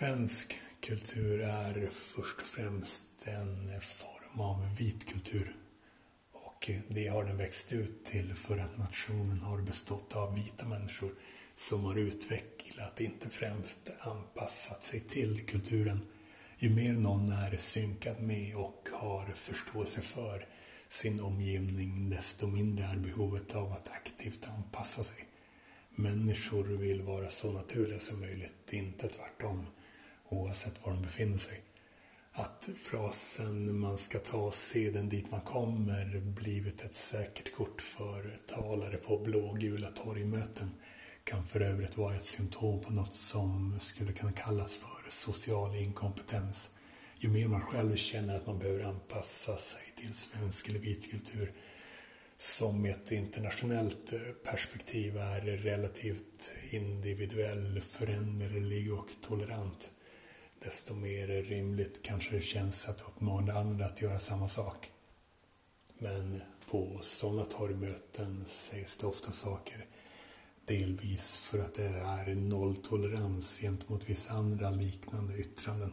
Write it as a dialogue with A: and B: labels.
A: Svensk kultur är först och främst en form av vit kultur. Och det har den växt ut till för att nationen har bestått av vita människor som har utvecklat, inte främst anpassat sig till kulturen. Ju mer någon är synkad med och har förståelse för sin omgivning, desto mindre är behovet av att aktivt anpassa sig. Människor vill vara så naturliga som möjligt, inte tvärtom oavsett var de befinner sig. Att frasen man ska ta seden dit man kommer blivit ett säkert kort för talare på blågula torgmöten kan för övrigt vara ett symptom på något som skulle kunna kallas för social inkompetens. Ju mer man själv känner att man behöver anpassa sig till svensk eller vit kultur som i ett internationellt perspektiv är relativt individuell, föränderlig och tolerant desto mer rimligt kanske det känns att uppmana andra att göra samma sak. Men på sådana torgmöten sägs det ofta saker delvis för att det är nolltolerans gentemot vissa andra liknande yttranden.